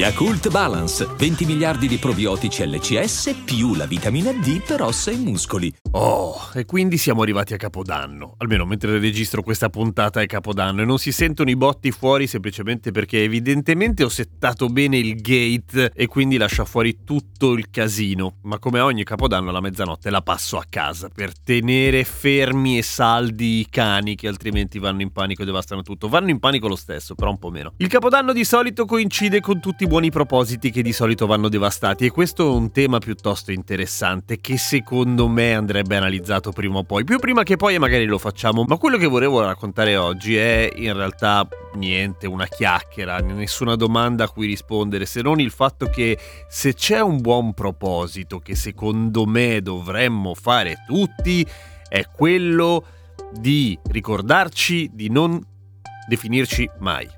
Yakult Balance, 20 miliardi di probiotici LCS più la vitamina D per ossa e muscoli. Oh, e quindi siamo arrivati a Capodanno. Almeno mentre registro questa puntata è Capodanno e non si sentono i botti fuori semplicemente perché evidentemente ho settato bene il gate e quindi lascia fuori tutto il casino. Ma come ogni Capodanno la mezzanotte la passo a casa per tenere fermi e saldi i cani che altrimenti vanno in panico e devastano tutto. Vanno in panico lo stesso, però un po' meno. Il Capodanno di solito coincide con tutti i buoni propositi che di solito vanno devastati. E questo è un tema piuttosto interessante che secondo me andrebbe analizzato prima o poi, più prima che poi magari lo facciamo, ma quello che volevo raccontare oggi è in realtà niente, una chiacchiera, nessuna domanda a cui rispondere, se non il fatto che se c'è un buon proposito che secondo me dovremmo fare tutti, è quello di ricordarci di non definirci mai.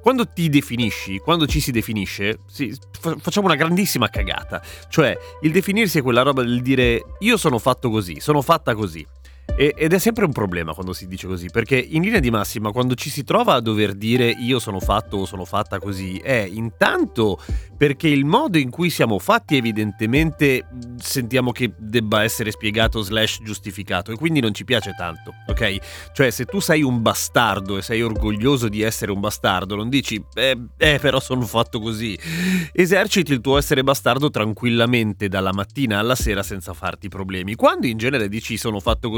Quando ti definisci, quando ci si definisce, si, fa, facciamo una grandissima cagata. Cioè, il definirsi è quella roba del dire io sono fatto così, sono fatta così. Ed è sempre un problema quando si dice così, perché in linea di massima quando ci si trova a dover dire io sono fatto o sono fatta così, è intanto perché il modo in cui siamo fatti evidentemente sentiamo che debba essere spiegato slash giustificato e quindi non ci piace tanto, ok? Cioè se tu sei un bastardo e sei orgoglioso di essere un bastardo, non dici eh, eh però sono fatto così. Eserciti il tuo essere bastardo tranquillamente dalla mattina alla sera senza farti problemi. Quando in genere dici sono fatto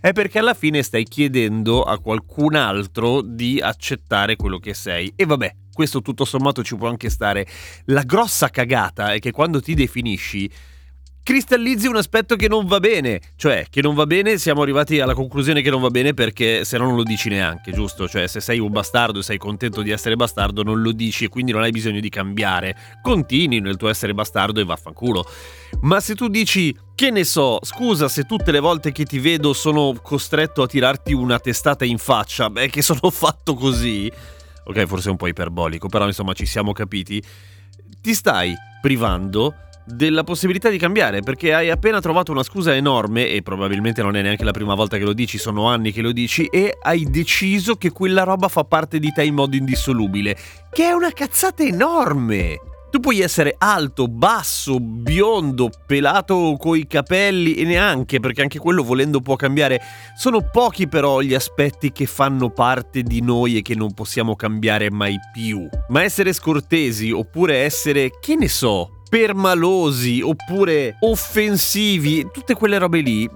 è perché alla fine stai chiedendo a qualcun altro di accettare quello che sei. E vabbè, questo tutto sommato ci può anche stare. La grossa cagata è che quando ti definisci cristallizzi un aspetto che non va bene, cioè che non va bene, siamo arrivati alla conclusione che non va bene perché se no non lo dici neanche, giusto? Cioè se sei un bastardo e sei contento di essere bastardo non lo dici e quindi non hai bisogno di cambiare, continui nel tuo essere bastardo e vaffanculo. Ma se tu dici che ne so, scusa se tutte le volte che ti vedo sono costretto a tirarti una testata in faccia, beh che sono fatto così, ok forse è un po' iperbolico, però insomma ci siamo capiti, ti stai privando della possibilità di cambiare perché hai appena trovato una scusa enorme e probabilmente non è neanche la prima volta che lo dici, sono anni che lo dici e hai deciso che quella roba fa parte di te in modo indissolubile, che è una cazzata enorme. Tu puoi essere alto, basso, biondo, pelato coi capelli e neanche, perché anche quello volendo può cambiare. Sono pochi però gli aspetti che fanno parte di noi e che non possiamo cambiare mai più. Ma essere scortesi oppure essere, che ne so, permalosi oppure offensivi, tutte quelle robe lì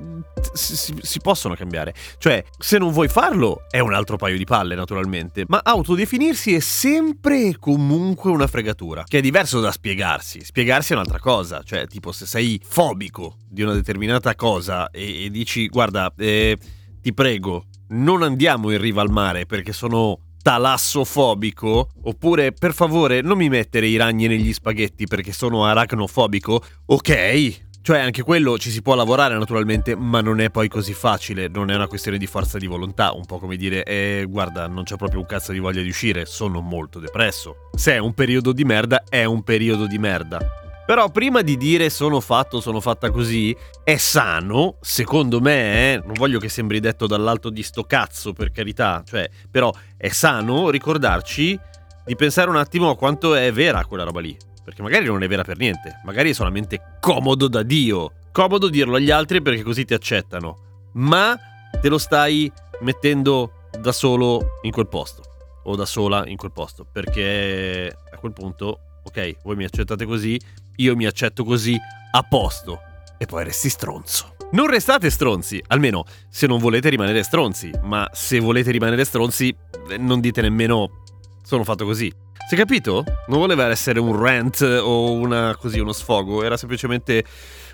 si, si, possono cambiare. Cioè, se non vuoi farlo, è un altro paio di palle, naturalmente. Ma autodefinirsi è sempre e comunque una fregatura. Che è diverso da spiegarsi. Spiegarsi è un'altra cosa. Cioè, tipo, se sei fobico di una determinata cosa e, e dici, guarda, eh, ti prego, non andiamo in riva al mare perché sono talassofobico, oppure per favore non mi mettere i ragni negli spaghetti perché sono aracnofobico, ok. Cioè anche quello ci si può lavorare naturalmente, ma non è poi così facile, non è una questione di forza di volontà, un po' come dire, eh guarda, non c'ho proprio un cazzo di voglia di uscire, sono molto depresso. Se è un periodo di merda, è un periodo di merda. Però prima di dire sono fatto, sono fatta così, è sano, secondo me, eh, non voglio che sembri detto dall'alto di sto cazzo, per carità, cioè, però è sano ricordarci di pensare un attimo a quanto è vera quella roba lì. Perché magari non è vera per niente, magari è solamente comodo da Dio. Comodo dirlo agli altri perché così ti accettano. Ma te lo stai mettendo da solo in quel posto. O da sola in quel posto. Perché a quel punto, ok, voi mi accettate così, io mi accetto così, a posto. E poi resti stronzo. Non restate stronzi, almeno se non volete rimanere stronzi, ma se volete rimanere stronzi, non dite nemmeno sono fatto così. Si è capito? Non voleva essere un rant o una, così, uno sfogo, era semplicemente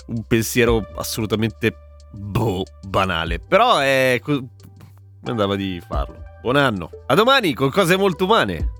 un pensiero assolutamente boh, banale. Però è. andava di farlo. Buon anno. A domani con cose molto umane.